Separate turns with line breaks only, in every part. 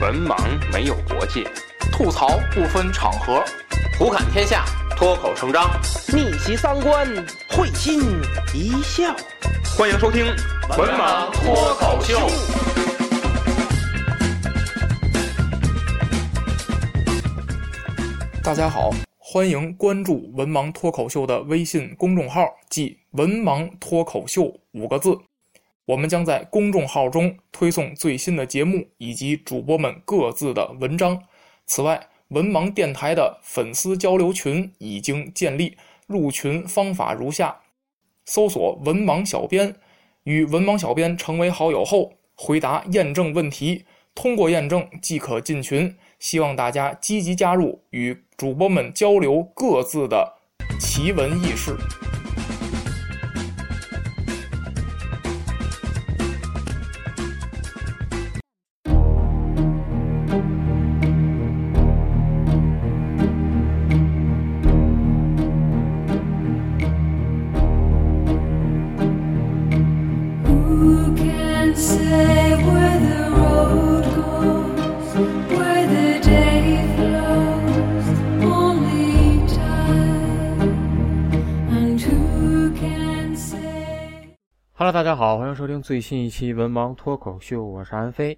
文盲没有国界，
吐槽不分场合，
胡侃天下，脱口成章，
逆袭三观，会心一笑。
欢迎收听《文盲脱口秀》。
大家好，欢迎关注“文盲脱口秀”的微信公众号，即“文盲脱口秀”五个字。我们将在公众号中推送最新的节目以及主播们各自的文章。此外，文盲电台的粉丝交流群已经建立，入群方法如下：搜索“文盲小编”，与文盲小编成为好友后，回答验证问题，通过验证即可进群。希望大家积极加入，与主播们交流各自的奇闻异事。
Hello，大家好，欢迎收听最新一期文盲脱口秀，我是安飞。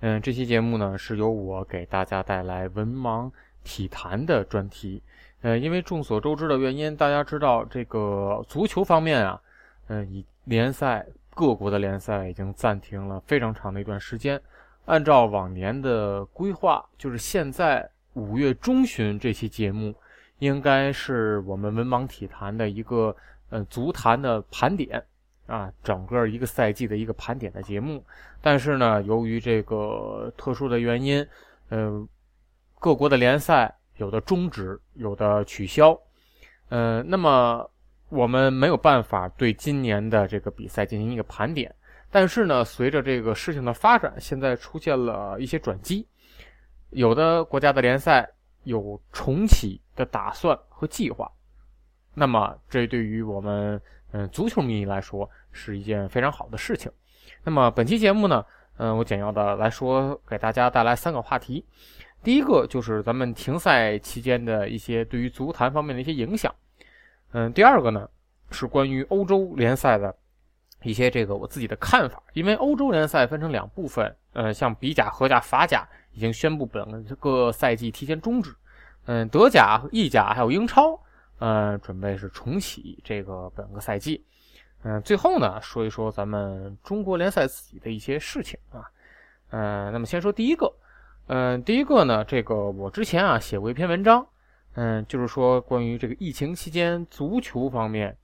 嗯，这期节目呢是由我给大家带来文盲体坛的专题。呃，因为众所周知的原因，大家知道这个足球方面啊，嗯，以联赛各国的联赛已经暂停了非常长的一段时间。按照往年的规划，就是现在五月中旬这期节目，应该是我们文盲体坛的一个呃足坛的盘点。啊，整个一个赛季的一个盘点的节目，但是呢，由于这个特殊的原因，呃，各国的联赛有的终止，有的取消，呃，那么我们没有办法对今年的这个比赛进行一个盘点。但是呢，随着这个事情的发展，现在出现了一些转机，有的国家的联赛有重启的打算和计划，那么这对于我们。嗯，足球迷来说是一件非常好的事情。那么本期节目呢，嗯，我简要的来说，给大家带来三个话题。第一个就是咱们停赛期间的一些对于足坛方面的一些影响。嗯，第二个呢是关于欧洲联赛的一些这个我自己的看法。因为欧洲联赛分成两部分，呃，像比甲、荷甲、法甲已经宣布本个赛季提前终止。嗯，德甲、意甲还有英超。嗯，准备是重启这个本个赛季。嗯，最后呢，说一说咱们中国联赛自己的一些事情啊。嗯，那么先说第一个。嗯，第一个呢，这个我之前啊写过一篇文章。嗯，就是说关于这个疫情期间足球方面，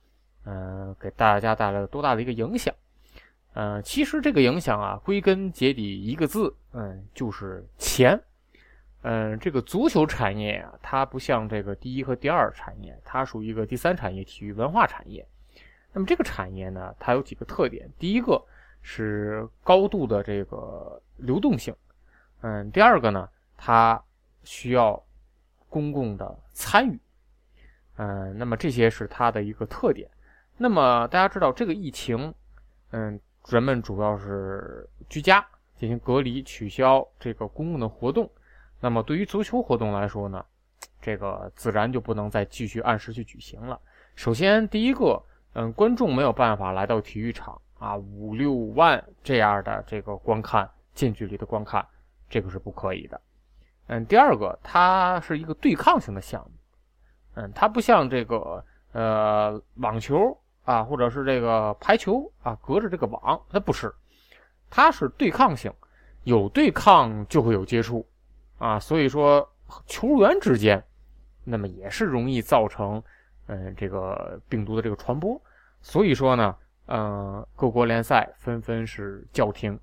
嗯，给大家带来了多大的一个影响。嗯，其实这个影响啊，归根结底一个字，嗯，就是钱。嗯，这个足球产业啊，它不像这个第一和第二产业，它属于一个第三产业——体育文化产业。那么这个产业呢，它有几个特点：第一个是高度的这个流动性，嗯，第二个呢，它需要公共的参与，嗯，那么这些是它的一个特点。那么大家知道，这个疫情，嗯，人们主要是居家进行隔离，取消这个公共的活动。那么对于足球活动来说呢，这个自然就不能再继续按时去举行了。首先，第一个，嗯，观众没有办法来到体育场啊，五六万这样的这个观看近距离的观看，这个是不可以的。嗯，第二个，它是一个对抗性的项目，嗯，它不像这个呃网球啊，或者是这个排球啊，隔着这个网，它不是，它是对抗性，有对抗就会有接触。啊，所以说球员之间，那么也是容易造成，嗯，这个病毒的这个传播。所以说呢，嗯，各国联赛纷纷是叫停。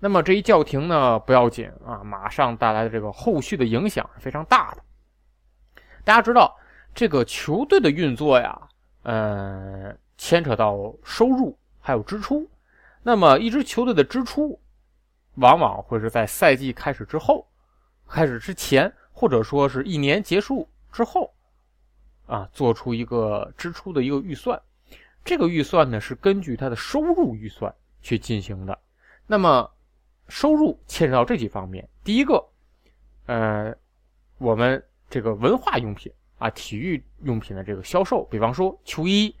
那么这一叫停呢，不要紧啊，马上带来的这个后续的影响是非常大的。大家知道，这个球队的运作呀，嗯，牵扯到收入还有支出。那么一支球队的支出，往往会是在赛季开始之后。开始之前，或者说是一年结束之后，啊，做出一个支出的一个预算。这个预算呢，是根据它的收入预算去进行的。那么，收入牵扯到这几方面。第一个，呃，我们这个文化用品啊，体育用品的这个销售，比方说球衣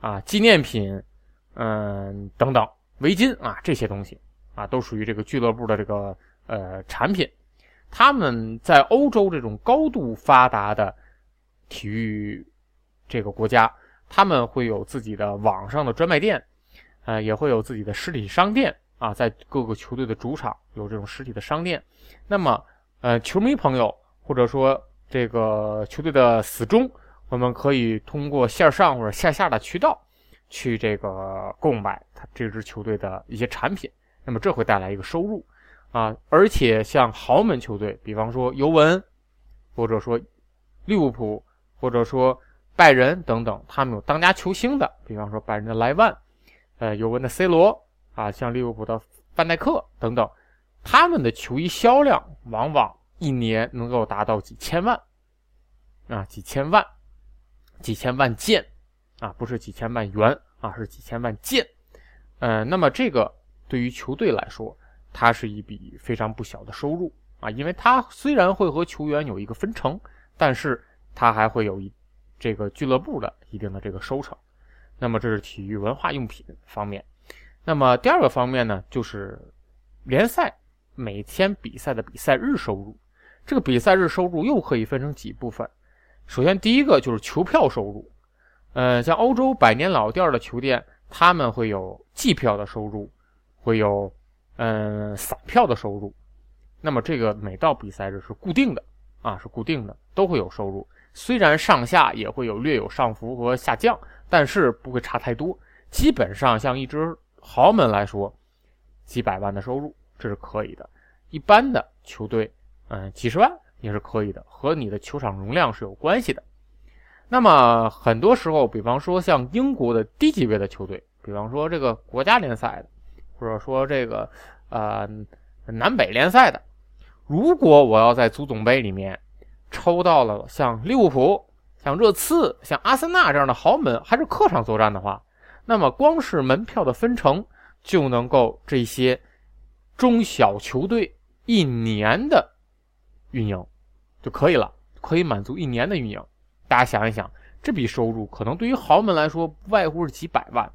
啊、纪念品，嗯等等，围巾啊这些东西啊，都属于这个俱乐部的这个呃产品。他们在欧洲这种高度发达的体育这个国家，他们会有自己的网上的专卖店，呃，也会有自己的实体商店啊，在各个球队的主场有这种实体的商店。那么，呃，球迷朋友或者说这个球队的死忠，我们可以通过线上或者线下的渠道去这个购买他这支球队的一些产品，那么这会带来一个收入。啊，而且像豪门球队，比方说尤文，或者说利物浦，或者说拜仁等等，他们有当家球星的，比方说拜仁的莱万，呃，尤文的 C 罗啊，像利物浦的范戴克等等，他们的球衣销量往往一年能够达到几千万，啊，几千万，几千万件，啊，不是几千万元啊，是几千万件，呃，那么这个对于球队来说。它是一笔非常不小的收入啊，因为它虽然会和球员有一个分成，但是它还会有一这个俱乐部的一定的这个收成。那么这是体育文化用品方面。那么第二个方面呢，就是联赛每天比赛的比赛日收入。这个比赛日收入又可以分成几部分。首先第一个就是球票收入。呃，像欧洲百年老店的球店，他们会有季票的收入，会有。嗯，散票的收入，那么这个每到比赛日是固定的啊，是固定的，都会有收入。虽然上下也会有略有上浮和下降，但是不会差太多。基本上像一支豪门来说，几百万的收入这是可以的。一般的球队，嗯，几十万也是可以的，和你的球场容量是有关系的。那么很多时候，比方说像英国的低级别的球队，比方说这个国家联赛的。或者说这个，呃，南北联赛的，如果我要在足总杯里面抽到了像利物浦、像热刺、像阿森纳这样的豪门，还是客场作战的话，那么光是门票的分成就能够这些中小球队一年的运营就可以了，可以满足一年的运营。大家想一想，这笔收入可能对于豪门来说不外乎是几百万。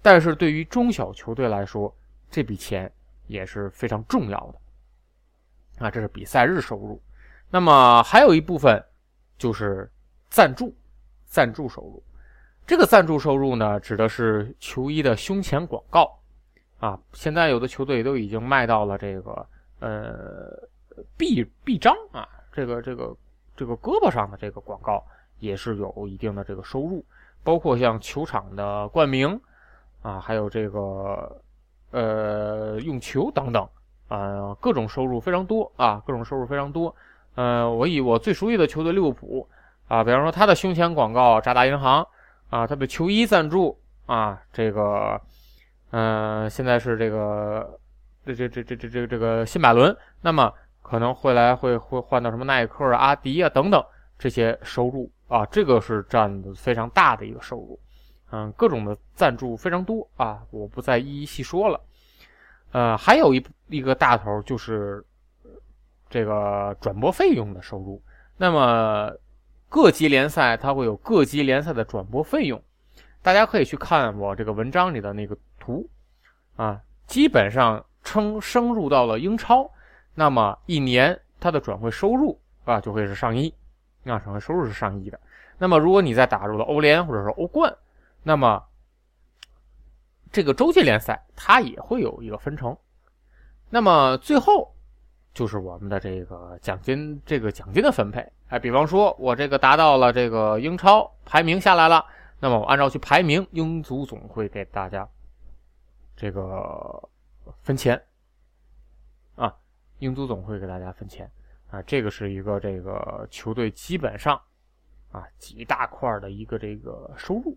但是对于中小球队来说，这笔钱也是非常重要的啊！这是比赛日收入。那么还有一部分就是赞助，赞助收入。这个赞助收入呢，指的是球衣的胸前广告啊。现在有的球队都已经卖到了这个呃臂臂章啊，这个这个这个胳膊上的这个广告也是有一定的这个收入，包括像球场的冠名。啊，还有这个，呃，用球等等，啊，各种收入非常多啊，各种收入非常多。呃，我以我最熟悉的球队利物浦啊，比方说他的胸前广告渣打银行啊，他的球衣赞助啊，这个，嗯，现在是这个，这这这这这这这个新百伦，那么可能会来会会换到什么耐克啊、阿迪啊等等这些收入啊，这个是占的非常大的一个收入。嗯，各种的赞助非常多啊，我不再一一细说了。呃，还有一一个大头就是这个转播费用的收入。那么各级联赛它会有各级联赛的转播费用，大家可以去看我这个文章里的那个图啊。基本上称升入到了英超，那么一年它的转会收入啊就会是上亿啊，转会收入是上亿的。那么如果你再打入了欧联或者是欧冠，那么，这个洲际联赛它也会有一个分成。那么最后就是我们的这个奖金，这个奖金的分配。哎，比方说我这个达到了这个英超排名下来了，那么我按照去排名，英足总会给大家这个分钱啊，英足总会给大家分钱啊，这个是一个这个球队基本上啊几大块的一个这个收入。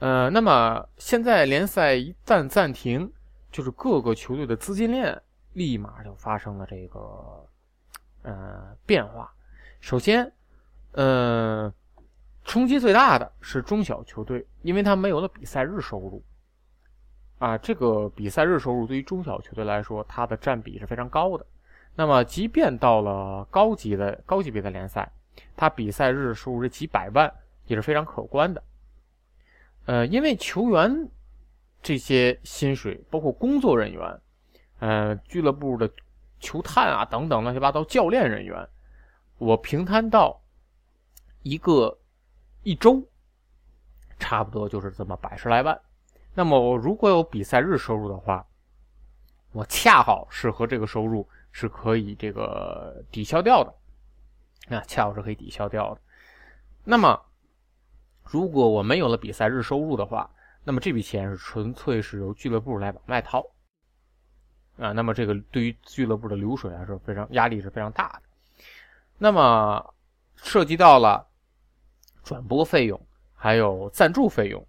呃，那么现在联赛一旦暂停，就是各个球队的资金链立马就发生了这个呃变化。首先，呃，冲击最大的是中小球队，因为他没有了比赛日收入。啊，这个比赛日收入对于中小球队来说，它的占比是非常高的。那么，即便到了高级的高级别的联赛，它比赛日收入是几百万，也是非常可观的。呃，因为球员这些薪水，包括工作人员，呃，俱乐部的球探啊等等乱七八糟教练人员，我平摊到一个一周，差不多就是这么百十来万。那么，我如果有比赛日收入的话，我恰好是和这个收入。是可以这个抵消掉的，啊，恰好是可以抵消掉的。那么，如果我没有了比赛日收入的话，那么这笔钱是纯粹是由俱乐部来往外掏，啊，那么这个对于俱乐部的流水来说非常压力是非常大的。那么涉及到了转播费用，还有赞助费用，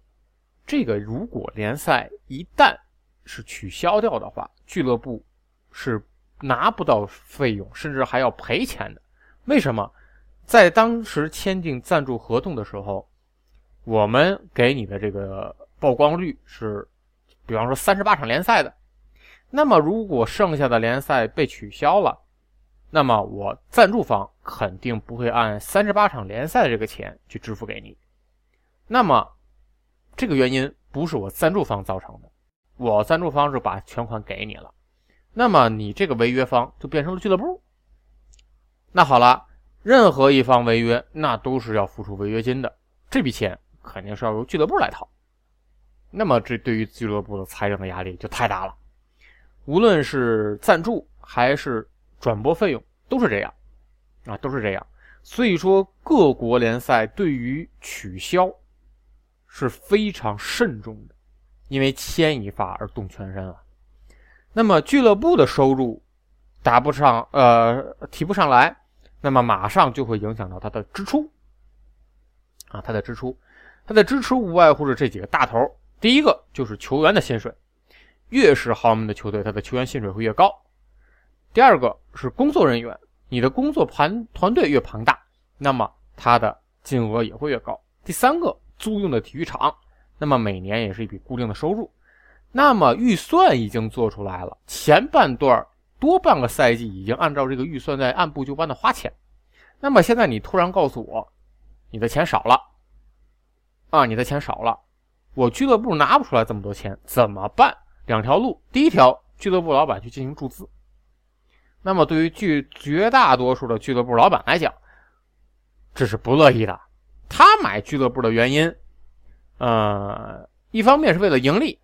这个如果联赛一旦是取消掉的话，俱乐部是。拿不到费用，甚至还要赔钱的。为什么？在当时签订赞助合同的时候，我们给你的这个曝光率是，比方说三十八场联赛的。那么，如果剩下的联赛被取消了，那么我赞助方肯定不会按三十八场联赛的这个钱去支付给你。那么，这个原因不是我赞助方造成的，我赞助方是把全款给你了。那么你这个违约方就变成了俱乐部。那好了，任何一方违约，那都是要付出违约金的，这笔钱肯定是要由俱乐部来掏。那么这对于俱乐部的财政的压力就太大了。无论是赞助还是转播费用，都是这样，啊，都是这样。所以说，各国联赛对于取消是非常慎重的，因为牵一发而动全身啊。那么俱乐部的收入达不上，呃，提不上来，那么马上就会影响到他的支出啊，他的支出，他的支出无外乎是这几个大头。第一个就是球员的薪水，越是豪门的球队，他的球员薪水会越高。第二个是工作人员，你的工作盘团队越庞大，那么他的金额也会越高。第三个，租用的体育场，那么每年也是一笔固定的收入。那么预算已经做出来了，前半段多半个赛季已经按照这个预算在按部就班的花钱。那么现在你突然告诉我，你的钱少了，啊，你的钱少了，我俱乐部拿不出来这么多钱，怎么办？两条路，第一条，俱乐部老板去进行注资。那么对于巨绝大多数的俱乐部老板来讲，这是不乐意的。他买俱乐部的原因，呃，一方面是为了盈利。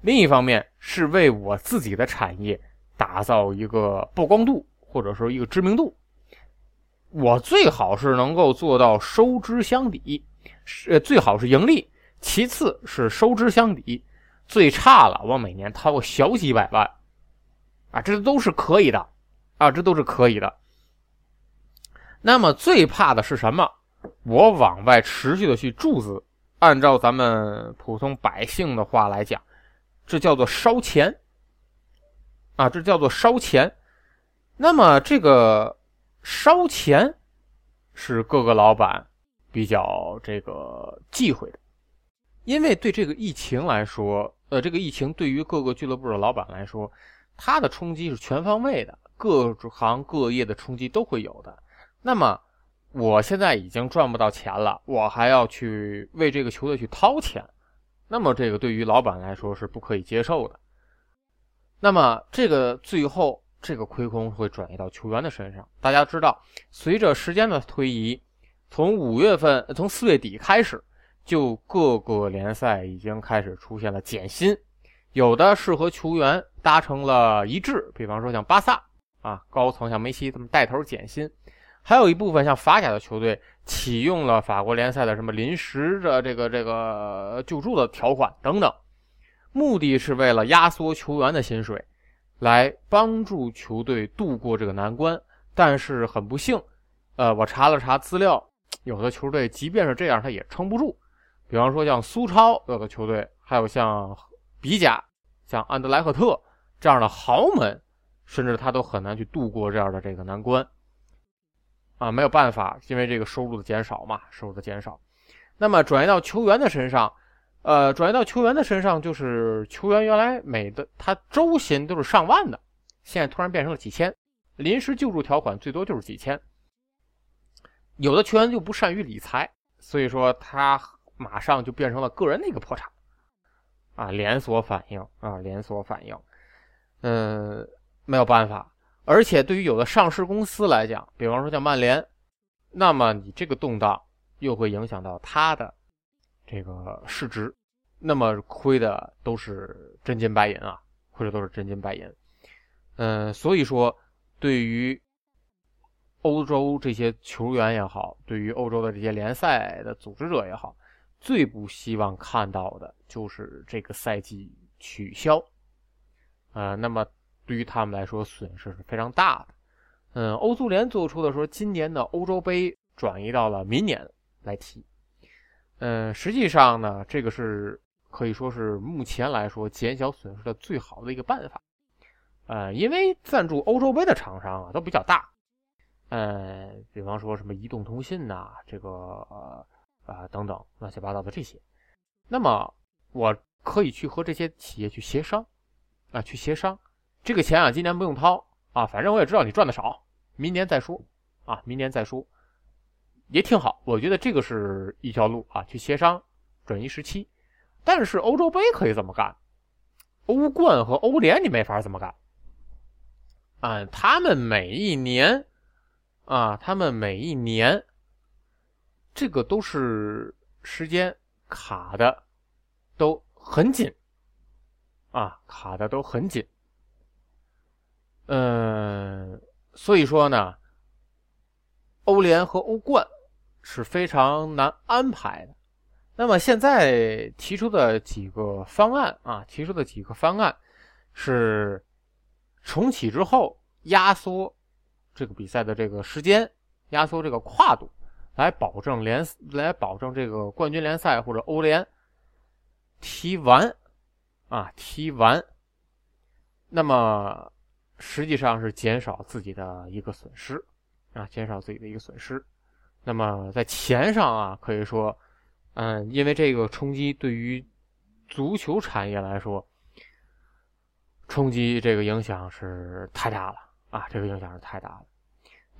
另一方面是为我自己的产业打造一个曝光度，或者说一个知名度。我最好是能够做到收支相抵，是最好是盈利，其次是收支相抵，最差了我每年掏个小几百万，啊，这都是可以的，啊，这都是可以的。那么最怕的是什么？我往外持续的去注资，按照咱们普通百姓的话来讲。这叫做烧钱啊！这叫做烧钱。那么这个烧钱是各个老板比较这个忌讳的，因为对这个疫情来说，呃，这个疫情对于各个俱乐部的老板来说，它的冲击是全方位的，各行各业的冲击都会有的。那么我现在已经赚不到钱了，我还要去为这个球队去掏钱。那么这个对于老板来说是不可以接受的。那么这个最后这个亏空会转移到球员的身上。大家知道，随着时间的推移，从五月份，从四月底开始，就各个联赛已经开始出现了减薪，有的是和球员达成了一致，比方说像巴萨啊，高层像梅西这么带头减薪。还有一部分像法甲的球队启用了法国联赛的什么临时的这个这个救助的条款等等，目的是为了压缩球员的薪水，来帮助球队度过这个难关。但是很不幸，呃，我查了查资料，有的球队即便是这样，他也撑不住。比方说像苏超有的球队，还有像比甲、像安德莱赫特这样的豪门，甚至他都很难去度过这样的这个难关。啊，没有办法，因为这个收入的减少嘛，收入的减少。那么转移到球员的身上，呃，转移到球员的身上，就是球员原来每的他周薪都是上万的，现在突然变成了几千，临时救助条款最多就是几千。有的球员就不善于理财，所以说他马上就变成了个人的一个破产，啊，连锁反应啊，连锁反应，嗯，没有办法。而且对于有的上市公司来讲，比方说像曼联，那么你这个动荡又会影响到它的这个市值，那么亏的都是真金白银啊，亏的都是真金白银。嗯，所以说对于。欧洲这些球员也好，对于欧洲的这些联赛的组织者也好，最不希望看到的就是这个赛季取消。呃，那么对于他们来说，损失是非常大的。嗯，欧足联做出的说，今年的欧洲杯转移到了明年来踢。嗯，实际上呢，这个是可以说是目前来说减小损失的最好的一个办法。呃，因为赞助欧洲杯的厂商啊都比较大。呃，比方说什么移动通信呐，这个啊等等乱七八糟的这些，那么我可以去和这些企业去协商啊，去协商这个钱啊，今年不用掏啊，反正我也知道你赚的少，明年再说啊，明年再说也挺好。我觉得这个是一条路啊，去协商转移时期。但是欧洲杯可以这么干，欧冠和欧联你没法这么干啊，他们每一年。啊，他们每一年，这个都是时间卡的都很紧，啊，卡的都很紧。嗯，所以说呢，欧联和欧冠是非常难安排的。那么现在提出的几个方案啊，提出的几个方案是重启之后压缩。这个比赛的这个时间压缩这个跨度，来保证联来保证这个冠军联赛或者欧联踢完啊踢完，那么实际上是减少自己的一个损失啊减少自己的一个损失。那么在钱上啊可以说，嗯，因为这个冲击对于足球产业来说，冲击这个影响是太大了。啊，这个影响是太大了。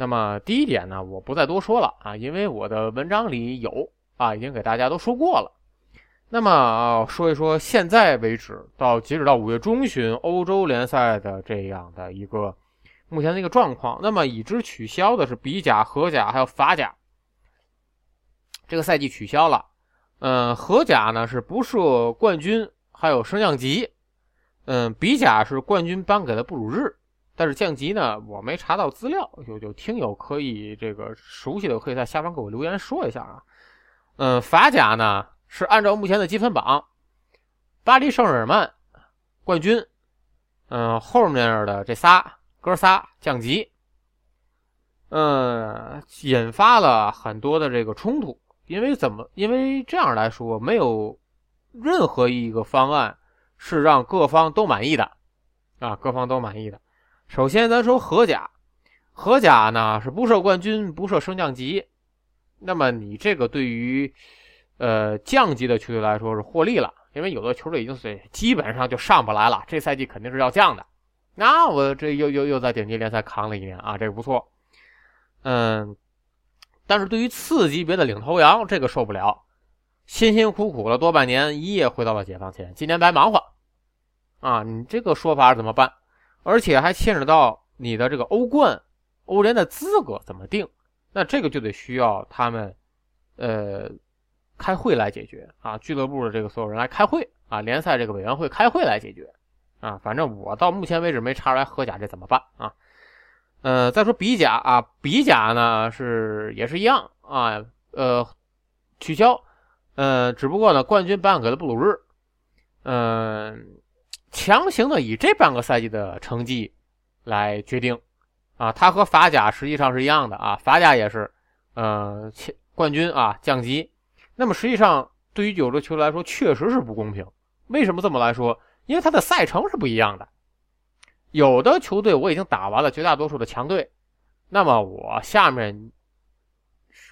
那么第一点呢，我不再多说了啊，因为我的文章里有啊，已经给大家都说过了。那么说一说现在为止到截止到五月中旬欧洲联赛的这样的一个目前的一个状况。那么已知取消的是比甲、荷甲还有法甲，这个赛季取消了。嗯，荷甲呢是不设冠军还有升降级，嗯，比甲是冠军颁给了布鲁日。但是降级呢，我没查到资料，有有听友可以这个熟悉的可以在下方给我留言说一下啊。嗯，法甲呢是按照目前的积分榜，巴黎圣日耳曼冠军，嗯，后面的这仨哥仨降级，嗯，引发了很多的这个冲突，因为怎么？因为这样来说，没有任何一个方案是让各方都满意的啊，各方都满意的。首先，咱说荷甲，荷甲呢是不设冠军，不设升降级。那么你这个对于呃降级的球队来说是获利了，因为有的球队已经是基本上就上不来了，这赛季肯定是要降的。那我这又又又在顶级联赛扛了一年啊，这个不错。嗯，但是对于次级别的领头羊，这个受不了，辛辛苦苦了多半年，一夜回到了解放前，今年白忙活啊！你这个说法怎么办？而且还牵扯到你的这个欧冠、欧联的资格怎么定？那这个就得需要他们，呃，开会来解决啊。俱乐部的这个所有人来开会啊，联赛这个委员会开会来解决啊。反正我到目前为止没查出来荷甲这怎么办啊。呃，再说比甲啊，比甲呢是也是一样啊，呃，取消，呃，只不过呢冠军颁给了布鲁日，嗯。强行的以这半个赛季的成绩来决定，啊，他和法甲实际上是一样的啊，法甲也是，呃，冠军啊降级。那么实际上对于有的球队来说确实是不公平。为什么这么来说？因为他的赛程是不一样的。有的球队我已经打完了绝大多数的强队，那么我下面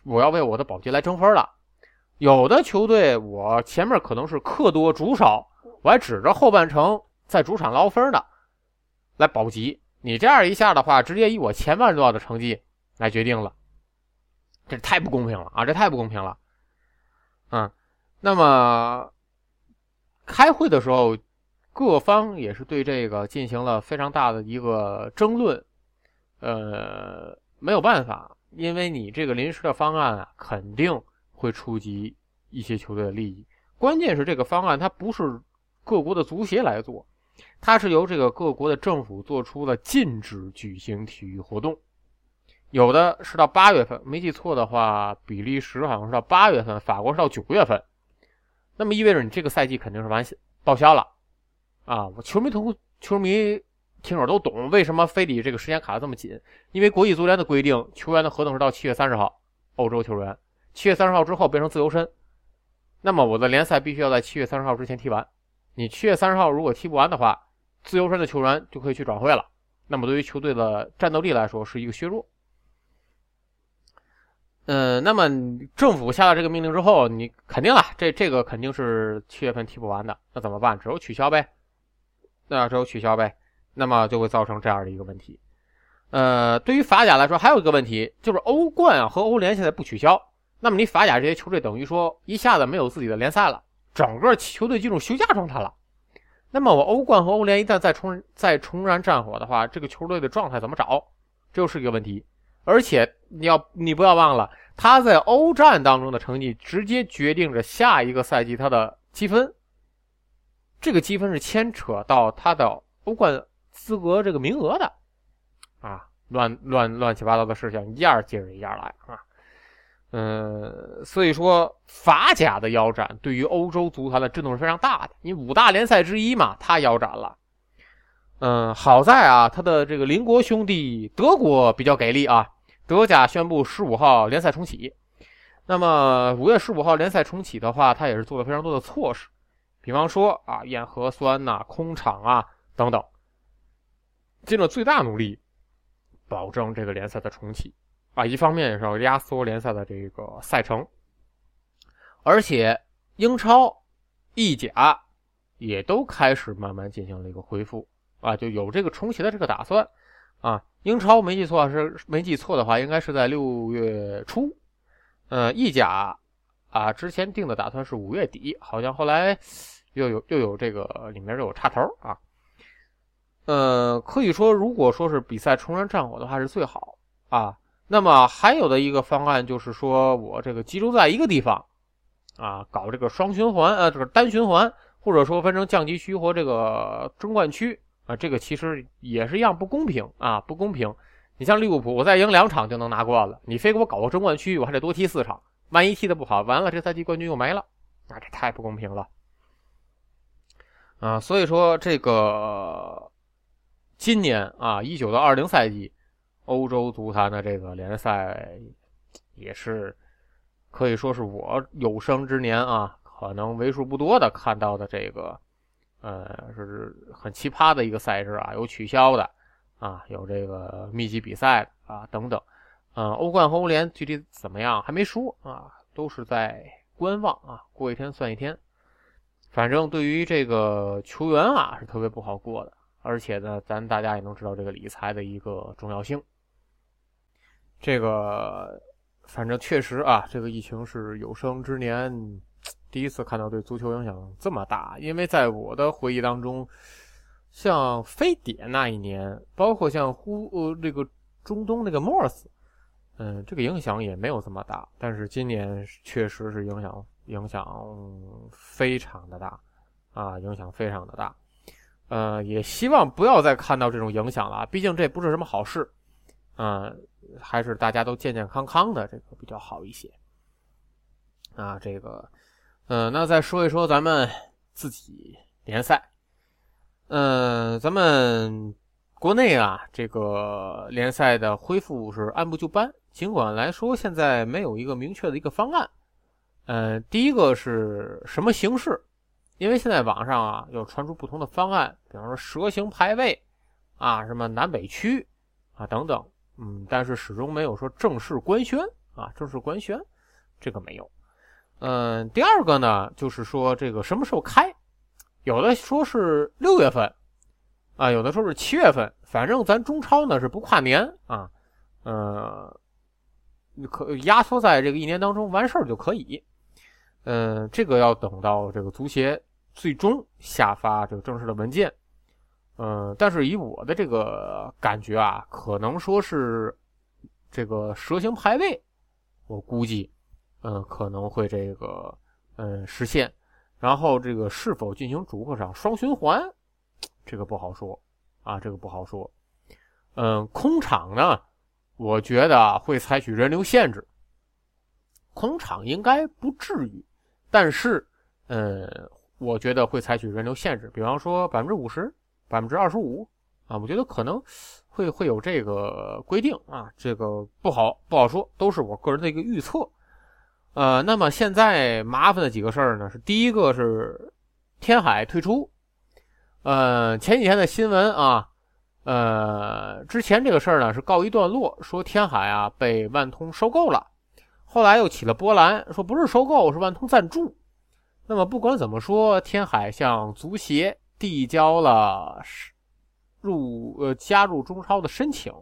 我要为我的保级来争分了。有的球队我前面可能是客多主少，我还指着后半程在主场捞分的来保级。你这样一下的话，直接以我前半段的成绩来决定了，这太不公平了啊！这太不公平了。嗯，那么开会的时候，各方也是对这个进行了非常大的一个争论。呃，没有办法，因为你这个临时的方案啊，肯定会触及一些球队的利益。关键是这个方案它不是各国的足协来做，它是由这个各国的政府做出了禁止举行体育活动。有的是到八月份，没记错的话，比利时好像是到八月份，法国是到九月份。那么意味着你这个赛季肯定是完报销了啊！我球迷同球迷。听友都懂为什么非得这个时间卡的这么紧？因为国际足联的规定，球员的合同是到七月三十号，欧洲球员七月三十号之后变成自由身，那么我的联赛必须要在七月三十号之前踢完。你七月三十号如果踢不完的话，自由身的球员就可以去转会了。那么对于球队的战斗力来说是一个削弱。嗯，那么政府下了这个命令之后，你肯定了，这这个肯定是七月份踢不完的，那怎么办？只有取消呗，那只有取消呗。那么就会造成这样的一个问题，呃，对于法甲来说，还有一个问题就是欧冠和欧联现在不取消，那么你法甲这些球队等于说一下子没有自己的联赛了，整个球队进入休假状态了。那么我欧冠和欧联一旦再重再重燃战火的话，这个球队的状态怎么找？这又是一个问题。而且你要你不要忘了，他在欧战当中的成绩直接决定着下一个赛季他的积分，这个积分是牵扯到他的欧冠。资格这个名额的，啊，乱乱乱七八糟的事情一样接着一样来啊，嗯，所以说法甲的腰斩对于欧洲足坛的震动是非常大的。你五大联赛之一嘛，它腰斩了，嗯，好在啊，他的这个邻国兄弟德国比较给力啊，德甲宣布十五号联赛重启。那么五月十五号联赛重启的话，他也是做了非常多的措施，比方说啊，验核酸呐、空场啊等等。尽了最大努力，保证这个联赛的重启啊！一方面也是要压缩联赛的这个赛程，而且英超、意甲也都开始慢慢进行了一个恢复啊，就有这个重启的这个打算啊。英超没记错是没记错的话，应该是在六月初。呃，意甲啊，之前定的打算是五月底，好像后来又有又有这个里面又有插头啊。呃，可以说，如果说是比赛重燃战火的话，是最好啊。那么还有的一个方案就是说，我这个集中在一个地方，啊，搞这个双循环，呃，这个单循环，或者说分成降级区和这个争冠区啊，这个其实也是一样不公平啊，不公平。你像利物浦，我再赢两场就能拿冠了，你非给我搞个争冠区，我还得多踢四场，万一踢得不好，完了这赛季冠军又没了，那这太不公平了啊。所以说这个。今年啊，一九到二零赛季，欧洲足坛的这个联赛也是可以说是我有生之年啊，可能为数不多的看到的这个，呃，是很奇葩的一个赛制啊，有取消的啊，有这个密集比赛啊等等。嗯，欧冠和欧联具体怎么样还没说啊，都是在观望啊，过一天算一天。反正对于这个球员啊，是特别不好过的。而且呢，咱大家也能知道这个理财的一个重要性。这个反正确实啊，这个疫情是有生之年第一次看到对足球影响这么大。因为在我的回忆当中，像非典那一年，包括像呼呃这个中东那个 MERS，嗯，这个影响也没有这么大。但是今年确实是影响影响非常的大啊，影响非常的大。呃，也希望不要再看到这种影响了，毕竟这不是什么好事。嗯，还是大家都健健康康的，这个比较好一些。啊，这个，嗯，那再说一说咱们自己联赛。嗯，咱们国内啊，这个联赛的恢复是按部就班，尽管来说现在没有一个明确的一个方案。嗯，第一个是什么形式？因为现在网上啊，又传出不同的方案，比方说蛇形排位，啊，什么南北区，啊等等，嗯，但是始终没有说正式官宣啊，正式官宣，这个没有。嗯，第二个呢，就是说这个什么时候开，有的说是六月份，啊，有的说是七月份，反正咱中超呢是不跨年啊，呃，可压缩在这个一年当中完事儿就可以。嗯，这个要等到这个足协最终下发这个正式的文件。嗯，但是以我的这个感觉啊，可能说是这个蛇形排位，我估计。嗯，可能会这个，嗯，实现。然后这个是否进行主客场双循环，这个不好说啊，这个不好说。嗯，空场呢，我觉得会采取人流限制。空场应该不至于，但是，嗯，我觉得会采取人流限制，比方说百分之五十、百分之二十五啊，我觉得可能会会有这个规定啊，这个不好不好说，都是我个人的一个预测。呃，那么现在麻烦的几个事儿呢，是第一个是天海退出。呃，前几天的新闻啊，呃，之前这个事儿呢是告一段落，说天海啊被万通收购了，后来又起了波澜，说不是收购，是万通赞助。那么不管怎么说，天海向足协递交了入呃加入中超的申请，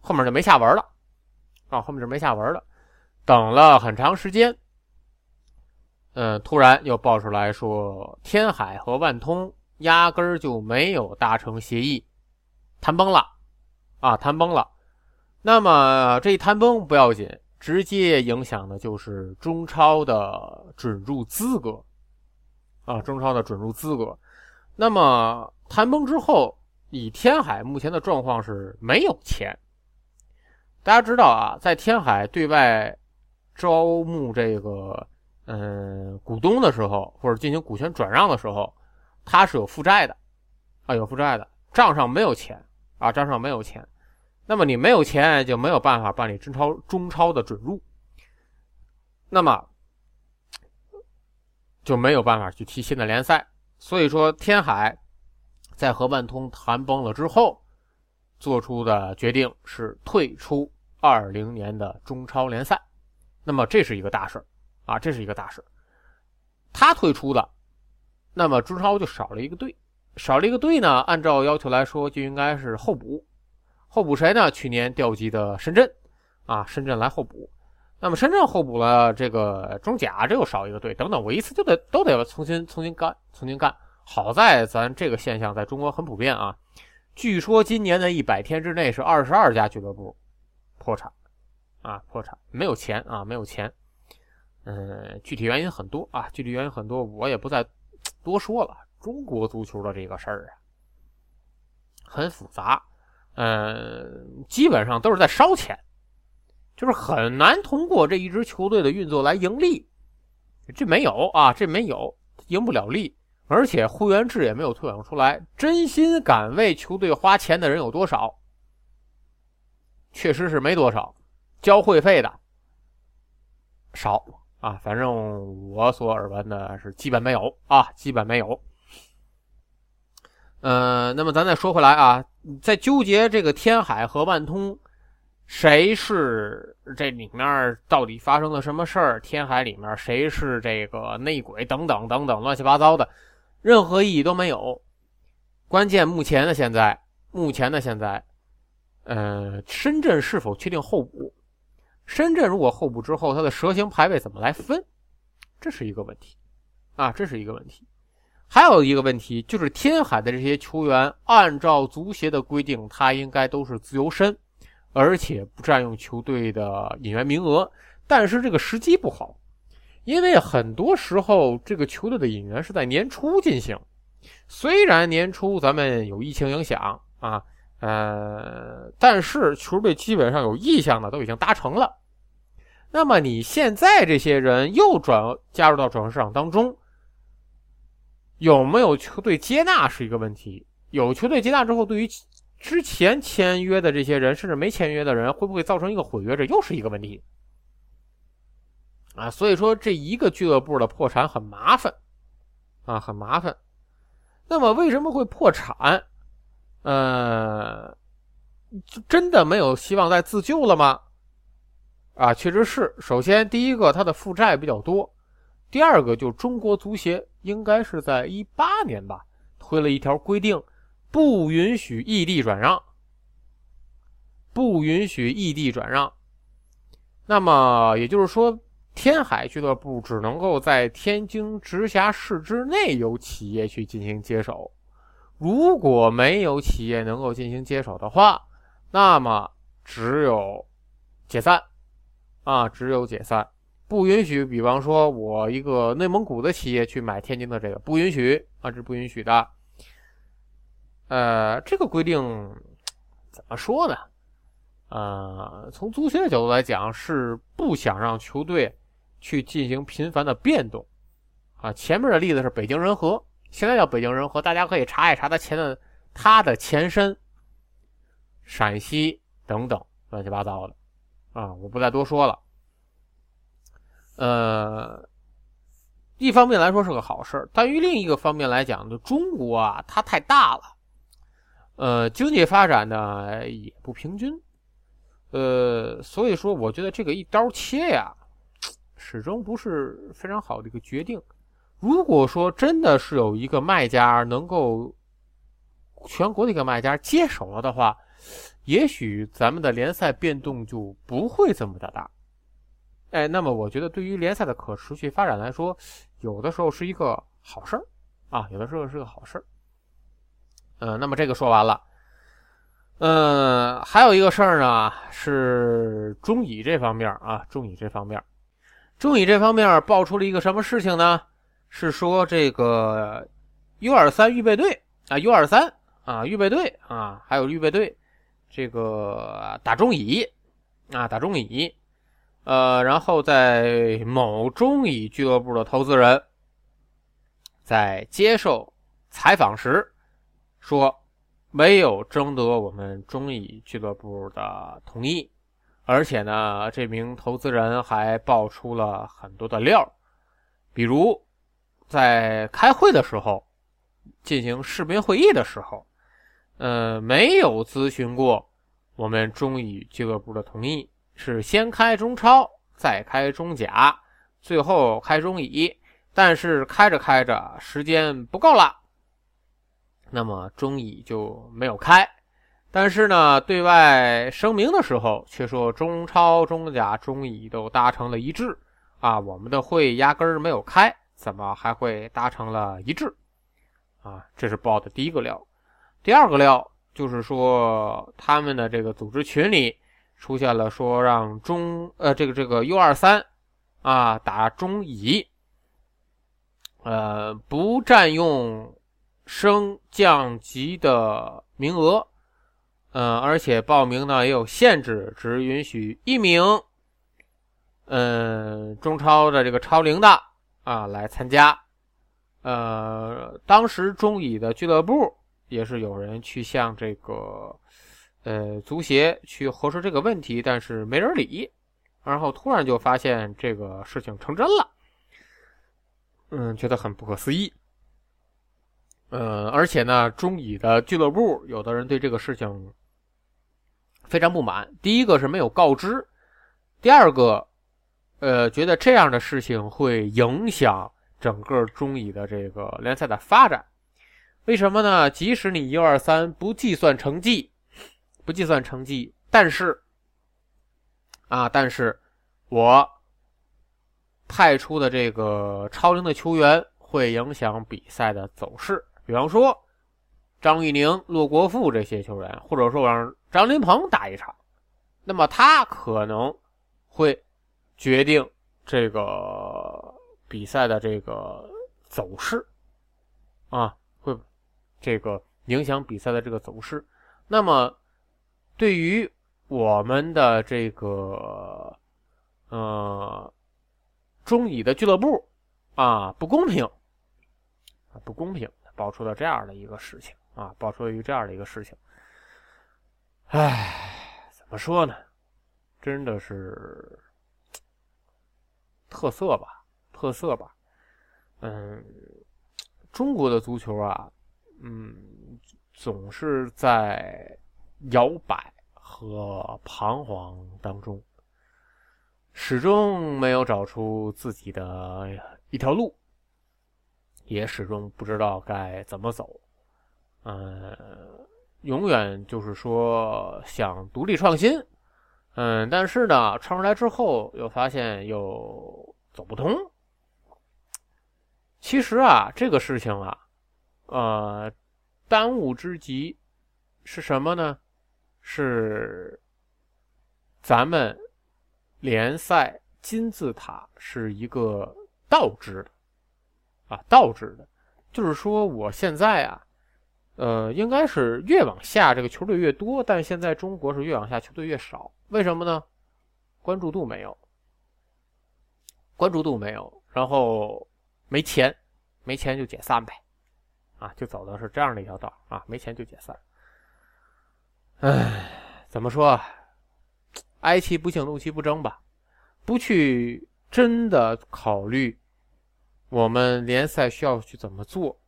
后面就没下文了啊，后面就没下文了。等了很长时间，嗯，突然又爆出来说，天海和万通压根儿就没有达成协议，谈崩了，啊，谈崩了。那么这一谈崩不要紧，直接影响的就是中超的准入资格，啊，中超的准入资格。那么谈崩之后，以天海目前的状况是没有钱。大家知道啊，在天海对外。招募这个嗯股东的时候，或者进行股权转让的时候，他是有负债的啊，有负债的，账上没有钱啊，账上没有钱。那么你没有钱，就没有办法办理中超中超的准入，那么就没有办法去踢新的联赛。所以说，天海在和万通谈崩了之后，做出的决定是退出二零年的中超联赛。那么这是一个大事啊，这是一个大事他退出的，那么中超就少了一个队，少了一个队呢。按照要求来说，就应该是候补，候补谁呢？去年调集的深圳啊，深圳来候补。那么深圳候补了这个中甲，这又少一个队，等等，我一次就得都得重新重新干，重新干。好在咱这个现象在中国很普遍啊。据说今年的一百天之内是二十二家俱乐部破产。啊，破产没有钱啊，没有钱。嗯，具体原因很多啊，具体原因很多，我也不再多说了。中国足球的这个事儿啊，很复杂，嗯，基本上都是在烧钱，就是很难通过这一支球队的运作来盈利。这没有啊，这没有，赢不了利，而且会员制也没有推广出来。真心敢为球队花钱的人有多少？确实是没多少。交会费的少啊，反正我所耳闻的是基本没有啊，基本没有。呃，那么咱再说回来啊，在纠结这个天海和万通，谁是这里面到底发生了什么事儿？天海里面谁是这个内鬼？等等等等，乱七八糟的，任何意义都没有。关键目前的现在，目前的现在，呃，深圳是否确定候补？深圳如果候补之后，它的蛇形排位怎么来分？这是一个问题，啊，这是一个问题。还有一个问题就是，天海的这些球员，按照足协的规定，他应该都是自由身，而且不占用球队的引援名额。但是这个时机不好，因为很多时候这个球队的引援是在年初进行。虽然年初咱们有疫情影响啊。呃，但是球队基本上有意向的都已经达成了。那么你现在这些人又转加入到转会市场当中，有没有球队接纳是一个问题。有球队接纳之后，对于之前签约的这些人，甚至没签约的人，会不会造成一个毁约？这又是一个问题啊。所以说，这一个俱乐部的破产很麻烦啊，很麻烦。那么为什么会破产？呃，真的没有希望再自救了吗？啊，确实是。首先，第一个，他的负债比较多第二个就中国足协应该是在一八年吧，推了一条规定，不允许异地转让，不允许异地转让。那么也就是说，天海俱乐部只能够在天津直辖市之内有企业去进行接手。如果没有企业能够进行接手的话，那么只有解散啊，只有解散，不允许。比方说，我一个内蒙古的企业去买天津的这个，不允许啊，这是不允许的。呃，这个规定怎么说呢？呃，从足协的角度来讲，是不想让球队去进行频繁的变动啊。前面的例子是北京人和。现在叫北京人和，大家可以查一查它前的它的前身，陕西等等乱七八糟的啊，我不再多说了。呃，一方面来说是个好事但于另一个方面来讲呢，中国啊它太大了，呃，经济发展呢也不平均，呃，所以说我觉得这个一刀切呀，始终不是非常好的一个决定。如果说真的是有一个卖家能够全国的一个卖家接手了的话，也许咱们的联赛变动就不会这么的大。哎，那么我觉得对于联赛的可持续发展来说，有的时候是一个好事儿啊，有的时候是个好事儿。嗯，那么这个说完了。嗯，还有一个事儿呢，是中乙这方面啊，中乙这方面，中乙这方面爆出了一个什么事情呢？是说这个 U 二三预备队啊，U 二三啊预备队啊，还有预备队，这个打中乙啊，打中乙，呃，然后在某中乙俱乐部的投资人，在接受采访时说，没有征得我们中乙俱乐部的同意，而且呢，这名投资人还爆出了很多的料，比如。在开会的时候，进行视频会议的时候，呃，没有咨询过我们中乙俱乐部的同意，是先开中超，再开中甲，最后开中乙。但是开着开着，时间不够了，那么中乙就没有开。但是呢，对外声明的时候却说中超、中甲、中乙都达成了一致啊，我们的会压根儿没有开。怎么还会达成了一致？啊，这是报的第一个料。第二个料就是说，他们的这个组织群里出现了说让中呃这个这个 U 二三啊打中乙，呃不占用升降级的名额，嗯，而且报名呢也有限制，只允许一名嗯中超的这个超龄的。啊，来参加，呃，当时中乙的俱乐部也是有人去向这个，呃，足协去核实这个问题，但是没人理，然后突然就发现这个事情成真了，嗯，觉得很不可思议，嗯，而且呢，中乙的俱乐部有的人对这个事情非常不满，第一个是没有告知，第二个。呃，觉得这样的事情会影响整个中乙的这个联赛的发展，为什么呢？即使你一二三不计算成绩，不计算成绩，但是啊，但是我派出的这个超龄的球员会影响比赛的走势。比方说张玉宁、骆国富这些球员，或者说让张林鹏打一场，那么他可能会。决定这个比赛的这个走势啊，会这个影响比赛的这个走势。那么，对于我们的这个呃中乙的俱乐部啊，不公平啊，不公平，爆出了这样的一个事情啊，爆出了一个这样的一个事情。唉，怎么说呢？真的是。特色吧，特色吧，嗯，中国的足球啊，嗯，总是在摇摆和彷徨当中，始终没有找出自己的一条路，也始终不知道该怎么走。嗯，永远就是说想独立创新，嗯，但是呢，创出来之后又发现又走不通。其实啊，这个事情啊，呃，当务之急是什么呢？是咱们联赛金字塔是一个倒置的啊，倒置的，就是说我现在啊。呃，应该是越往下这个球队越多，但现在中国是越往下球队越少，为什么呢？关注度没有，关注度没有，然后没钱，没钱就解散呗，啊，就走的是这样的一条道啊，没钱就解散。唉，怎么说？哀其不幸，怒其不争吧，不去真的考虑我们联赛需要去怎么做。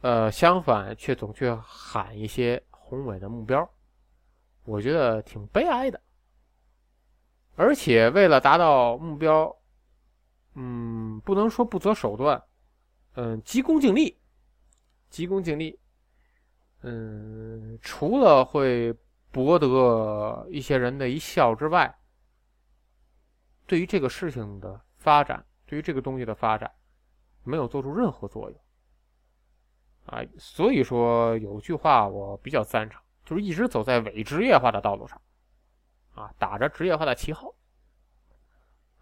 呃，相反，却总去喊一些宏伟的目标，我觉得挺悲哀的。而且为了达到目标，嗯，不能说不择手段，嗯，急功近利，急功近利，嗯，除了会博得一些人的一笑之外，对于这个事情的发展，对于这个东西的发展，没有做出任何作用。啊，所以说有句话我比较赞成，就是一直走在伪职业化的道路上，啊，打着职业化的旗号。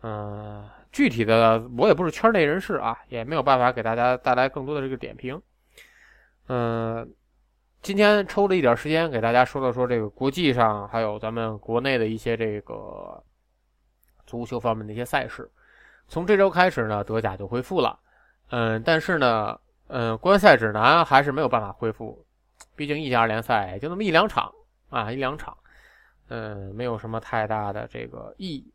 嗯，具体的我也不是圈内人士啊，也没有办法给大家带来更多的这个点评。嗯，今天抽了一点时间给大家说了说这个国际上还有咱们国内的一些这个足球方面的一些赛事。从这周开始呢，德甲就恢复了。嗯，但是呢。嗯，观赛指南还是没有办法恢复，毕竟一家联赛就那么一两场啊，一两场，嗯，没有什么太大的这个意义。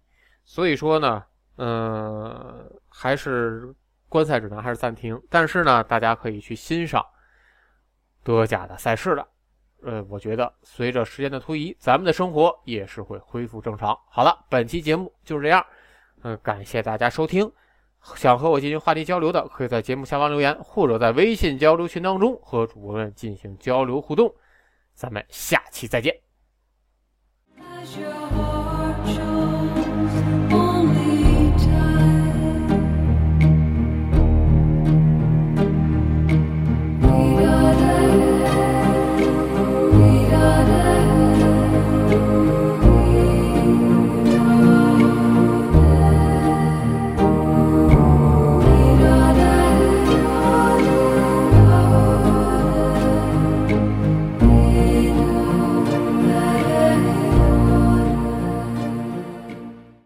所以说呢，嗯，还是观赛指南还是暂停。但是呢，大家可以去欣赏德甲的赛事了。呃，我觉得随着时间的推移，咱们的生活也是会恢复正常。好了，本期节目就是这样，嗯，感谢大家收听。想和我进行话题交流的，可以在节目下方留言，或者在微信交流群当中和主播们进行交流互动。咱们下期再见。